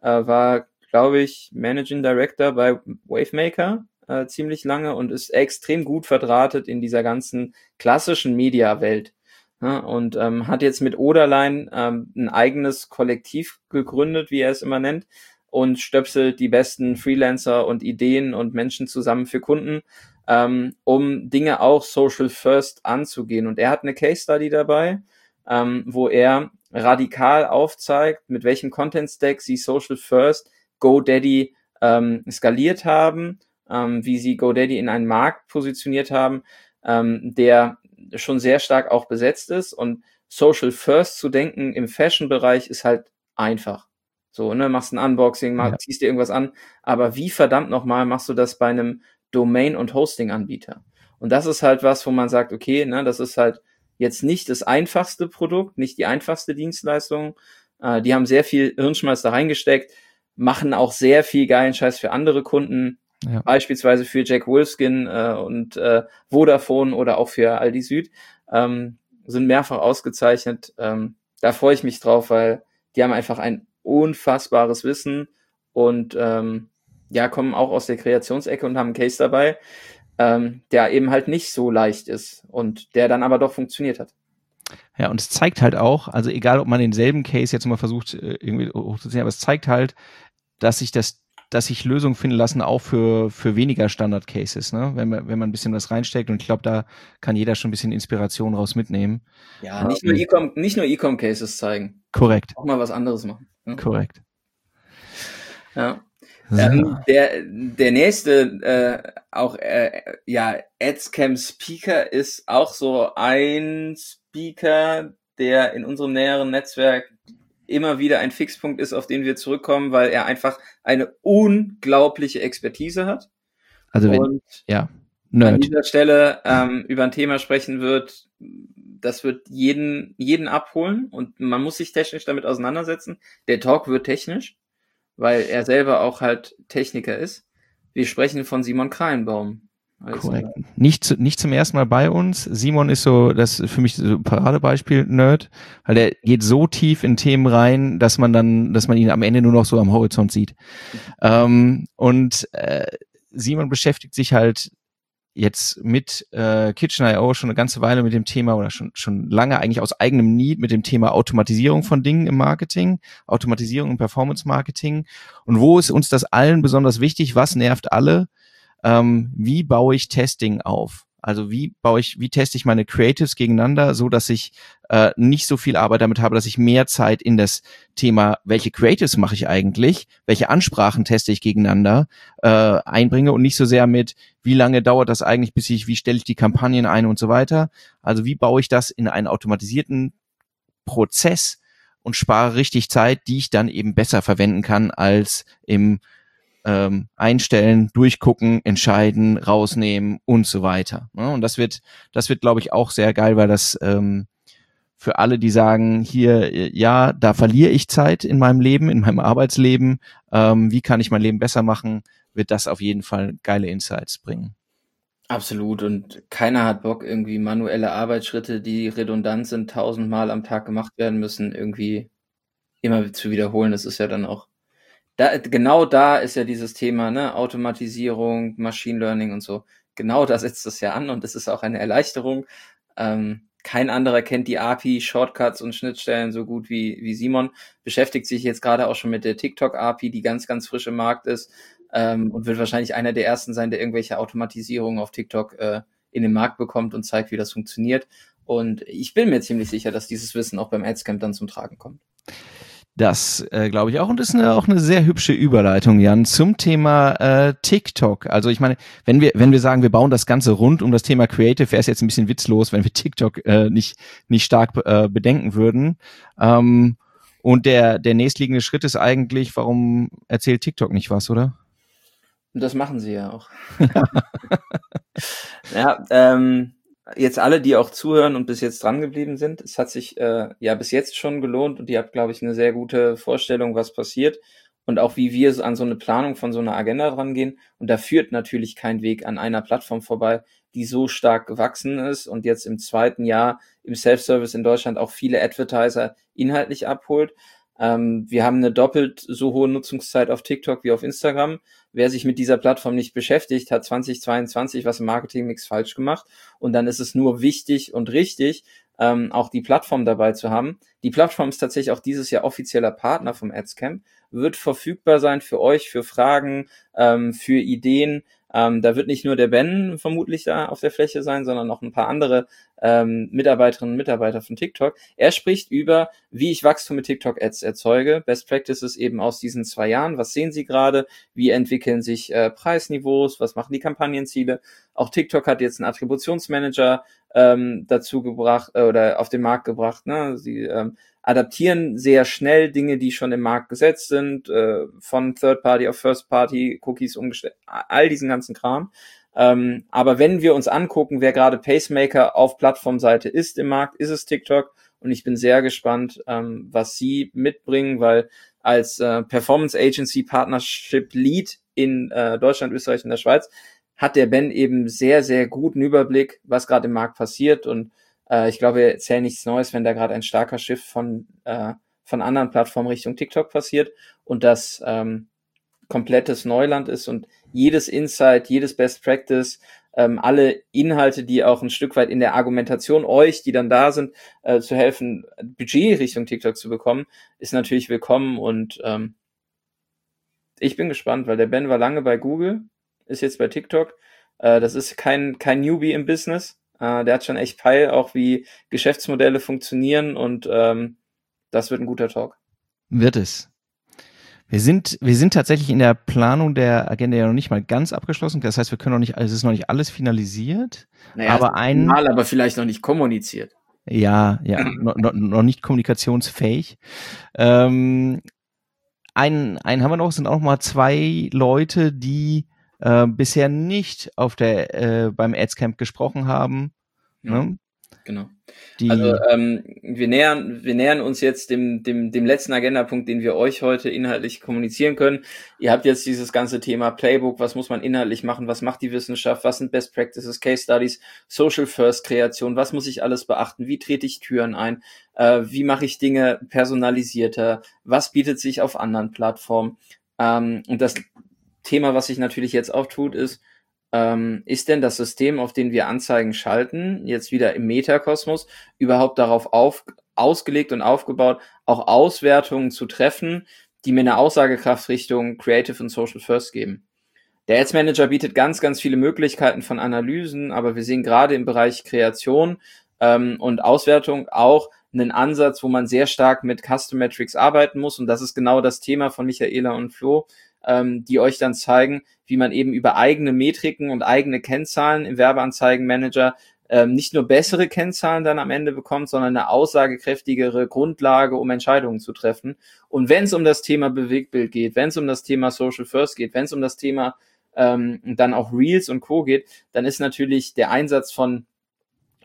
äh, war glaube ich, Managing Director bei Wavemaker äh, ziemlich lange und ist extrem gut verdrahtet in dieser ganzen klassischen Media-Welt. Ja, und ähm, hat jetzt mit Oderlein ähm, ein eigenes Kollektiv gegründet, wie er es immer nennt, und stöpselt die besten Freelancer und Ideen und Menschen zusammen für Kunden, ähm, um Dinge auch Social First anzugehen. Und er hat eine Case Study dabei, ähm, wo er radikal aufzeigt, mit welchem Content Stack sie Social First GoDaddy ähm, skaliert haben, ähm, wie sie GoDaddy in einen Markt positioniert haben, ähm, der schon sehr stark auch besetzt ist und Social First zu denken im Fashion-Bereich ist halt einfach. So, ne, machst ein Unboxing, mach, ja. ziehst dir irgendwas an, aber wie verdammt nochmal machst du das bei einem Domain- und Hosting-Anbieter? Und das ist halt was, wo man sagt, okay, ne, das ist halt jetzt nicht das einfachste Produkt, nicht die einfachste Dienstleistung. Äh, die haben sehr viel Hirnschmalz da reingesteckt machen auch sehr viel geilen Scheiß für andere Kunden, ja. beispielsweise für Jack Wolfskin äh, und äh, Vodafone oder auch für Aldi Süd, ähm, sind mehrfach ausgezeichnet. Ähm, da freue ich mich drauf, weil die haben einfach ein unfassbares Wissen und ähm, ja, kommen auch aus der Kreationsecke und haben einen Case dabei, ähm, der eben halt nicht so leicht ist und der dann aber doch funktioniert hat. Ja, und es zeigt halt auch, also egal, ob man denselben Case jetzt mal versucht, äh, irgendwie hochzuziehen, aber es zeigt halt, dass sich das dass sich Lösungen finden lassen, auch für, für weniger Standard-Cases, ne? wenn, man, wenn man ein bisschen was reinsteckt. Und ich glaube, da kann jeder schon ein bisschen Inspiration raus mitnehmen. Ja, nicht nur E-Com, nicht nur E-Com-Cases zeigen. Korrekt. Auch mal was anderes machen. Ne? Korrekt. Ja. So. Ähm, der, der nächste, äh, auch, äh, ja, AdsCam Speaker ist auch so ein Speaker, der in unserem näheren Netzwerk immer wieder ein Fixpunkt ist, auf den wir zurückkommen, weil er einfach eine unglaubliche Expertise hat. Also wenn, und ja, Nerd. an dieser Stelle ähm, über ein Thema sprechen wird, das wird jeden, jeden abholen und man muss sich technisch damit auseinandersetzen. Der Talk wird technisch, weil er selber auch halt Techniker ist. Wir sprechen von Simon Kreienbaum. Korrekt. Nicht, zu, nicht zum ersten Mal bei uns. Simon ist so, das ist für mich so ein Paradebeispiel Nerd, weil der geht so tief in Themen rein, dass man dann, dass man ihn am Ende nur noch so am Horizont sieht. Ähm, und äh, Simon beschäftigt sich halt jetzt mit äh, Kitchen.io schon eine ganze Weile mit dem Thema oder schon, schon lange eigentlich aus eigenem Need mit dem Thema Automatisierung von Dingen im Marketing, Automatisierung im Performance Marketing. Und wo ist uns das allen besonders wichtig? Was nervt alle? Ähm, wie baue ich Testing auf? Also wie baue ich, wie teste ich meine Creatives gegeneinander, so dass ich äh, nicht so viel Arbeit damit habe, dass ich mehr Zeit in das Thema, welche Creatives mache ich eigentlich, welche Ansprachen teste ich gegeneinander äh, einbringe und nicht so sehr mit, wie lange dauert das eigentlich, bis ich, wie stelle ich die Kampagnen ein und so weiter. Also wie baue ich das in einen automatisierten Prozess und spare richtig Zeit, die ich dann eben besser verwenden kann als im ähm, einstellen, durchgucken, entscheiden, rausnehmen und so weiter. Ne? Und das wird, das wird, glaube ich, auch sehr geil, weil das ähm, für alle, die sagen, hier, ja, da verliere ich Zeit in meinem Leben, in meinem Arbeitsleben, ähm, wie kann ich mein Leben besser machen, wird das auf jeden Fall geile Insights bringen. Absolut. Und keiner hat Bock, irgendwie manuelle Arbeitsschritte, die redundant sind, tausendmal am Tag gemacht werden müssen, irgendwie immer zu wiederholen. Das ist ja dann auch da, genau da ist ja dieses Thema, ne, Automatisierung, Machine Learning und so. Genau da setzt es ja an und es ist auch eine Erleichterung. Ähm, kein anderer kennt die API, Shortcuts und Schnittstellen so gut wie, wie Simon. Beschäftigt sich jetzt gerade auch schon mit der TikTok-API, die ganz, ganz frisch im Markt ist ähm, und wird wahrscheinlich einer der ersten sein, der irgendwelche Automatisierungen auf TikTok äh, in den Markt bekommt und zeigt, wie das funktioniert. Und ich bin mir ziemlich sicher, dass dieses Wissen auch beim Adscamp dann zum Tragen kommt. Das äh, glaube ich auch. Und das ist eine, auch eine sehr hübsche Überleitung, Jan, zum Thema äh, TikTok. Also ich meine, wenn wir, wenn wir sagen, wir bauen das Ganze rund um das Thema Creative, wäre es jetzt ein bisschen witzlos, wenn wir TikTok äh, nicht, nicht stark äh, bedenken würden. Ähm, und der, der nächstliegende Schritt ist eigentlich, warum erzählt TikTok nicht was, oder? Das machen sie ja auch. ja, ähm, jetzt alle, die auch zuhören und bis jetzt dran geblieben sind, es hat sich äh, ja bis jetzt schon gelohnt und ihr habt, glaube ich, eine sehr gute Vorstellung, was passiert und auch wie wir an so eine Planung von so einer Agenda drangehen. Und da führt natürlich kein Weg an einer Plattform vorbei, die so stark gewachsen ist und jetzt im zweiten Jahr im Self-Service in Deutschland auch viele Advertiser inhaltlich abholt. Ähm, wir haben eine doppelt so hohe Nutzungszeit auf TikTok wie auf Instagram. Wer sich mit dieser Plattform nicht beschäftigt, hat 2022 was im Marketingmix falsch gemacht. Und dann ist es nur wichtig und richtig, ähm, auch die Plattform dabei zu haben. Die Plattform ist tatsächlich auch dieses Jahr offizieller Partner vom AdsCamp, wird verfügbar sein für euch, für Fragen, ähm, für Ideen. Ähm, da wird nicht nur der Ben vermutlich da auf der Fläche sein, sondern noch ein paar andere ähm, Mitarbeiterinnen und Mitarbeiter von TikTok. Er spricht über, wie ich Wachstum mit TikTok-Ads erzeuge. Best Practices eben aus diesen zwei Jahren. Was sehen Sie gerade? Wie entwickeln sich äh, Preisniveaus? Was machen die Kampagnenziele? Auch TikTok hat jetzt einen Attributionsmanager ähm, dazu gebracht äh, oder auf den Markt gebracht. Ne? Sie ähm, adaptieren sehr schnell Dinge, die schon im Markt gesetzt sind, äh, von Third Party auf First Party, Cookies umgestellt, all diesen ganzen Kram. Ähm, aber wenn wir uns angucken, wer gerade Pacemaker auf Plattformseite ist im Markt, ist es TikTok. Und ich bin sehr gespannt, ähm, was sie mitbringen, weil als äh, Performance Agency Partnership Lead in äh, Deutschland, Österreich und der Schweiz hat der Ben eben sehr, sehr guten Überblick, was gerade im Markt passiert. Und äh, ich glaube, wir erzählen nichts Neues, wenn da gerade ein starker Schiff von, äh, von anderen Plattformen Richtung TikTok passiert und das ähm, komplettes Neuland ist und jedes Insight, jedes Best Practice, ähm, alle Inhalte, die auch ein Stück weit in der Argumentation euch, die dann da sind, äh, zu helfen, Budget Richtung TikTok zu bekommen, ist natürlich willkommen. Und ähm, ich bin gespannt, weil der Ben war lange bei Google, ist jetzt bei TikTok. Äh, das ist kein, kein Newbie im Business. Äh, der hat schon echt Peil, auch wie Geschäftsmodelle funktionieren und ähm, das wird ein guter Talk. Wird es. Wir sind, wir sind tatsächlich in der Planung der Agenda ja noch nicht mal ganz abgeschlossen. Das heißt, wir können noch nicht, es ist noch nicht alles finalisiert. Naja, aber ein, mal, aber vielleicht noch nicht kommuniziert. Ja, ja, noch, noch, noch nicht kommunikationsfähig. Ähm, einen, einen haben wir noch, sind auch noch mal zwei Leute, die äh, bisher nicht auf der äh, beim Adscamp gesprochen haben. Ja. Ne? Genau. Die also ähm, wir nähern, wir nähern uns jetzt dem, dem, dem letzten Agendapunkt, den wir euch heute inhaltlich kommunizieren können. Ihr habt jetzt dieses ganze Thema Playbook, was muss man inhaltlich machen, was macht die Wissenschaft, was sind Best Practices, Case Studies, Social First Kreation, was muss ich alles beachten, wie trete ich Türen ein, äh, wie mache ich Dinge personalisierter, was bietet sich auf anderen Plattformen. Ähm, und das Thema, was sich natürlich jetzt auftut, ist, ähm, ist denn das System, auf dem wir Anzeigen schalten, jetzt wieder im Metakosmos, überhaupt darauf auf, ausgelegt und aufgebaut, auch Auswertungen zu treffen, die mir eine Aussagekraft Richtung Creative und Social First geben? Der Ads Manager bietet ganz, ganz viele Möglichkeiten von Analysen, aber wir sehen gerade im Bereich Kreation ähm, und Auswertung auch einen Ansatz, wo man sehr stark mit Custom Metrics arbeiten muss. Und das ist genau das Thema von Michaela und Flo, ähm, die euch dann zeigen, wie man eben über eigene Metriken und eigene Kennzahlen im Werbeanzeigenmanager ähm, nicht nur bessere Kennzahlen dann am Ende bekommt, sondern eine aussagekräftigere Grundlage, um Entscheidungen zu treffen. Und wenn es um das Thema Bewegtbild geht, wenn es um das Thema Social First geht, wenn es um das Thema ähm, dann auch Reels und Co geht, dann ist natürlich der Einsatz von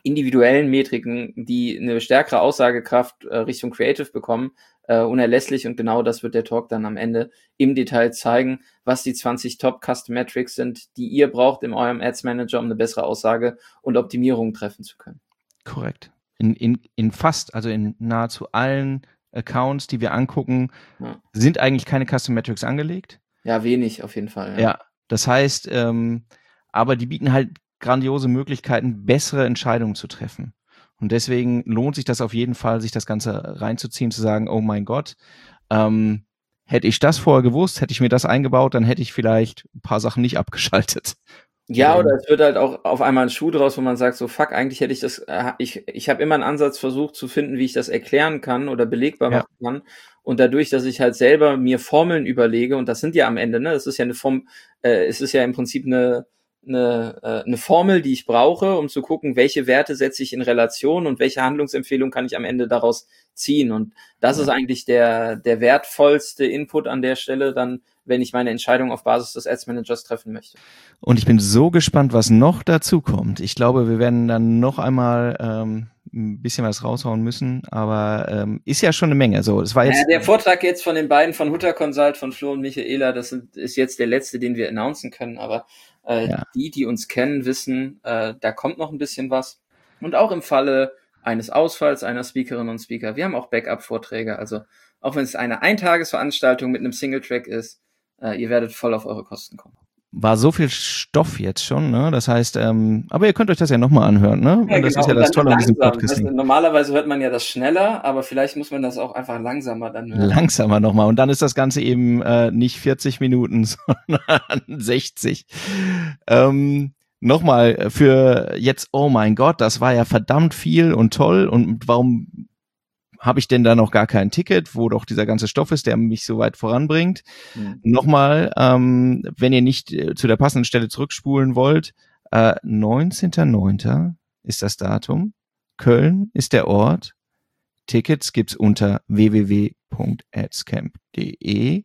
individuellen Metriken, die eine stärkere Aussagekraft äh, Richtung Creative bekommen, äh, unerlässlich und genau das wird der Talk dann am Ende im Detail zeigen, was die 20 Top Custom Metrics sind, die ihr braucht in eurem Ads Manager, um eine bessere Aussage und Optimierung treffen zu können. Korrekt. In, in, in fast, also in nahezu allen Accounts, die wir angucken, ja. sind eigentlich keine Custom Metrics angelegt. Ja, wenig auf jeden Fall. Ja, ja das heißt, ähm, aber die bieten halt grandiose Möglichkeiten, bessere Entscheidungen zu treffen. Und deswegen lohnt sich das auf jeden Fall, sich das Ganze reinzuziehen, zu sagen, oh mein Gott, ähm, hätte ich das vorher gewusst, hätte ich mir das eingebaut, dann hätte ich vielleicht ein paar Sachen nicht abgeschaltet. Ja, oder es wird halt auch auf einmal ein Schuh draus, wo man sagt, so fuck, eigentlich hätte ich das, äh, ich, ich habe immer einen Ansatz versucht zu finden, wie ich das erklären kann oder belegbar ja. machen kann. Und dadurch, dass ich halt selber mir Formeln überlege, und das sind ja am Ende, ne, das ist ja eine Form, äh, es ist ja im Prinzip eine, eine, äh, eine Formel, die ich brauche, um zu gucken, welche Werte setze ich in Relation und welche Handlungsempfehlung kann ich am Ende daraus ziehen. Und das ist eigentlich der, der wertvollste Input an der Stelle, dann, wenn ich meine Entscheidung auf Basis des Ads Managers treffen möchte. Und ich bin so gespannt, was noch dazu kommt. Ich glaube, wir werden dann noch einmal ähm, ein bisschen was raushauen müssen, aber ähm, ist ja schon eine Menge. So, es war jetzt ja, der Vortrag jetzt von den beiden von Hutter Consult, von Flo und Michaela, das ist jetzt der letzte, den wir announcen können, aber äh, ja. Die, die uns kennen, wissen, äh, da kommt noch ein bisschen was. Und auch im Falle eines Ausfalls einer Speakerin und Speaker. Wir haben auch Backup-Vorträge. Also auch wenn es eine Eintagesveranstaltung mit einem Single-Track ist, äh, ihr werdet voll auf eure Kosten kommen war so viel Stoff jetzt schon, ne? Das heißt, ähm, aber ihr könnt euch das ja nochmal anhören, ne? Ja, und das genau. ist ja das Tolle an diesem Podcast. Das, normalerweise hört man ja das schneller, aber vielleicht muss man das auch einfach langsamer dann hören. Langsamer nochmal. Und dann ist das Ganze eben äh, nicht 40 Minuten, sondern 60. Ähm, nochmal für jetzt, oh mein Gott, das war ja verdammt viel und toll. Und warum habe ich denn da noch gar kein Ticket, wo doch dieser ganze Stoff ist, der mich so weit voranbringt. Mhm. Nochmal, ähm, wenn ihr nicht äh, zu der passenden Stelle zurückspulen wollt, äh, 19.09. ist das Datum. Köln ist der Ort. Tickets gibt's unter www.adscamp.de.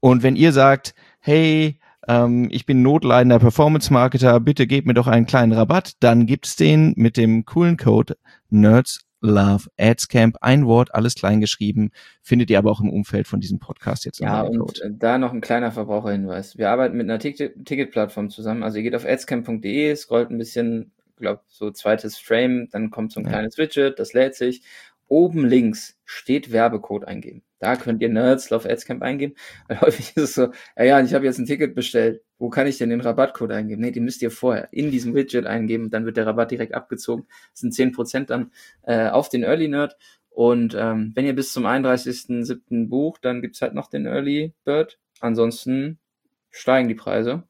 Und wenn ihr sagt, hey, ähm, ich bin notleidender Performance-Marketer, bitte gebt mir doch einen kleinen Rabatt, dann gibt's den mit dem coolen Code NERDS Love Ads Camp. Ein Wort, alles klein geschrieben, findet ihr aber auch im Umfeld von diesem Podcast jetzt. Ja, und da noch ein kleiner Verbraucherhinweis. Wir arbeiten mit einer Ticketplattform zusammen. Also ihr geht auf adscamp.de, scrollt ein bisschen, glaube so zweites Frame, dann kommt so ein ja. kleines Widget, das lädt sich. Oben links steht Werbecode eingeben. Da könnt ihr Nerds Love Adscamp eingeben, weil häufig ist es so, ja, ja, ich habe jetzt ein Ticket bestellt. Wo kann ich denn den Rabattcode eingeben? Nee, den müsst ihr vorher in diesem Widget eingeben, dann wird der Rabatt direkt abgezogen. Das sind zehn Prozent dann äh, auf den Early Nerd. Und ähm, wenn ihr bis zum 31.07. bucht, dann gibt's halt noch den Early Bird. Ansonsten steigen die Preise.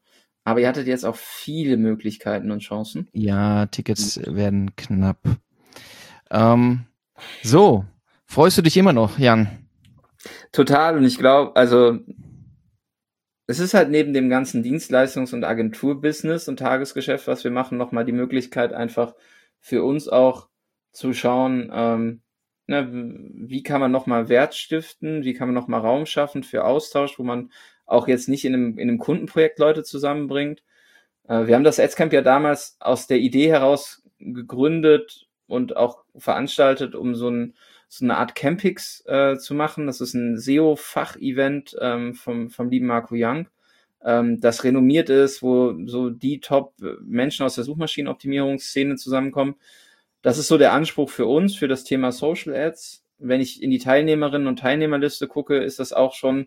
Aber ihr hattet jetzt auch viele Möglichkeiten und Chancen. Ja, Tickets werden knapp. Ähm, so, freust du dich immer noch, Jan? Total. Und ich glaube, also es ist halt neben dem ganzen Dienstleistungs- und Agenturbusiness und Tagesgeschäft, was wir machen, nochmal die Möglichkeit, einfach für uns auch zu schauen, ähm, ne, wie kann man nochmal Wert stiften, wie kann man nochmal Raum schaffen für Austausch, wo man auch jetzt nicht in einem, in einem Kundenprojekt Leute zusammenbringt. Äh, wir haben das Adscamp ja damals aus der Idee heraus gegründet, und auch veranstaltet, um so, ein, so eine Art Campix äh, zu machen. Das ist ein SEO-Fach-Event ähm, vom, vom lieben Marco Young, ähm, das renommiert ist, wo so die Top-Menschen aus der Suchmaschinenoptimierungsszene zusammenkommen. Das ist so der Anspruch für uns, für das Thema Social Ads. Wenn ich in die Teilnehmerinnen und Teilnehmerliste gucke, ist das auch schon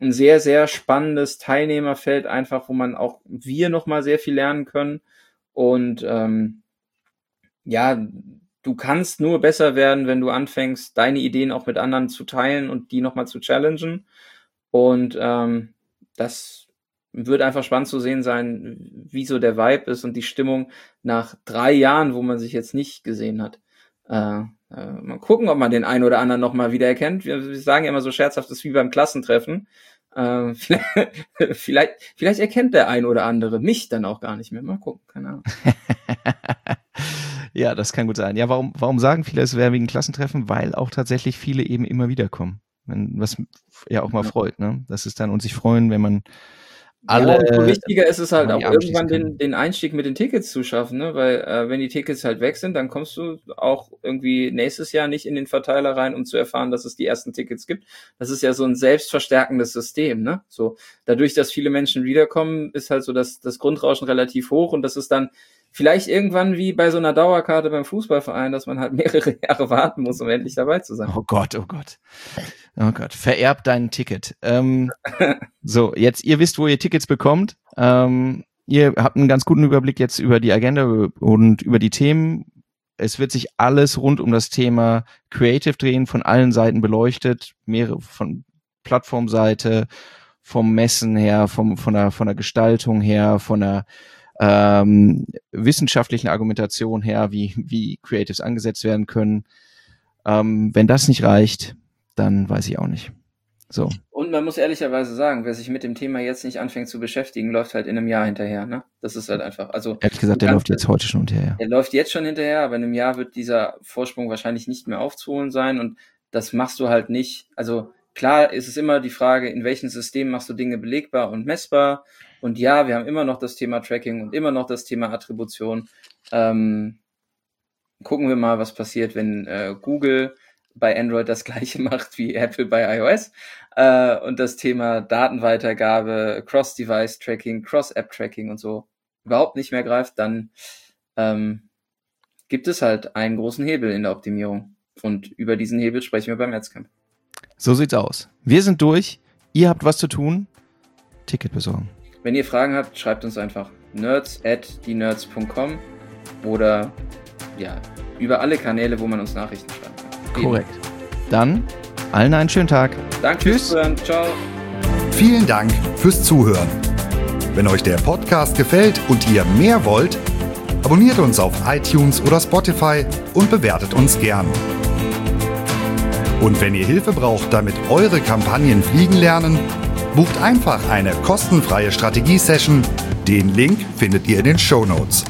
ein sehr, sehr spannendes Teilnehmerfeld, einfach, wo man auch wir nochmal sehr viel lernen können. Und ähm, ja, du kannst nur besser werden, wenn du anfängst, deine Ideen auch mit anderen zu teilen und die nochmal zu challengen. Und ähm, das wird einfach spannend zu sehen sein, wie so der Vibe ist und die Stimmung nach drei Jahren, wo man sich jetzt nicht gesehen hat. Äh, äh, mal gucken, ob man den einen oder anderen nochmal wieder erkennt. Wir, wir sagen immer so scherzhaft, das ist wie beim Klassentreffen. Äh, vielleicht, vielleicht, vielleicht erkennt der ein oder andere mich dann auch gar nicht mehr. Mal gucken, keine Ahnung. ja, das kann gut sein. Ja, warum, warum sagen viele, es wäre wegen Klassentreffen? Weil auch tatsächlich viele eben immer wieder kommen. Was ja auch mal ja. freut, ne? Das ist dann und sich freuen, wenn man alle. Ja, wichtiger ist es halt auch irgendwann den, den Einstieg mit den Tickets zu schaffen, ne? Weil äh, wenn die Tickets halt weg sind, dann kommst du auch irgendwie nächstes Jahr nicht in den Verteiler rein, um zu erfahren, dass es die ersten Tickets gibt. Das ist ja so ein selbstverstärkendes System, ne? So dadurch, dass viele Menschen wiederkommen, ist halt so das, das Grundrauschen relativ hoch und das ist dann vielleicht irgendwann wie bei so einer Dauerkarte beim Fußballverein, dass man halt mehrere Jahre warten muss, um endlich dabei zu sein. Oh Gott, oh Gott. Oh Gott, vererbt dein Ticket. Ähm, so, jetzt, ihr wisst, wo ihr Tickets bekommt. Ähm, ihr habt einen ganz guten Überblick jetzt über die Agenda und über die Themen. Es wird sich alles rund um das Thema Creative drehen, von allen Seiten beleuchtet, mehrere von Plattformseite, vom Messen her, vom, von der, von der Gestaltung her, von der ähm, wissenschaftlichen Argumentation her, wie, wie Creatives angesetzt werden können. Ähm, wenn das nicht reicht, dann weiß ich auch nicht. So. Und man muss ehrlicherweise sagen, wer sich mit dem Thema jetzt nicht anfängt zu beschäftigen, läuft halt in einem Jahr hinterher. Ne? Das ist halt einfach. Also ehrlich gesagt, der läuft jetzt heute schon hinterher. Der läuft jetzt schon hinterher, aber in einem Jahr wird dieser Vorsprung wahrscheinlich nicht mehr aufzuholen sein. Und das machst du halt nicht. Also klar ist es immer die Frage, in welchem System machst du Dinge belegbar und messbar und ja, wir haben immer noch das Thema Tracking und immer noch das Thema Attribution. Ähm, gucken wir mal, was passiert, wenn äh, Google bei Android das gleiche macht wie Apple bei iOS äh, und das Thema Datenweitergabe, Cross-Device-Tracking, Cross-App-Tracking und so überhaupt nicht mehr greift, dann ähm, gibt es halt einen großen Hebel in der Optimierung. Und über diesen Hebel sprechen wir beim Adscamp. So sieht's aus. Wir sind durch. Ihr habt was zu tun. Ticket besorgen. Wenn ihr Fragen habt, schreibt uns einfach nerds at dienerds.com oder ja, über alle Kanäle, wo man uns Nachrichten schreibt. Korrekt. Dann allen einen schönen Tag. Danke Tschüss. fürs Zuhören. Ciao. Vielen Dank fürs Zuhören. Wenn euch der Podcast gefällt und ihr mehr wollt, abonniert uns auf iTunes oder Spotify und bewertet uns gern. Und wenn ihr Hilfe braucht, damit eure Kampagnen fliegen lernen, Bucht einfach eine kostenfreie Strategie-Session. Den Link findet ihr in den Show Notes.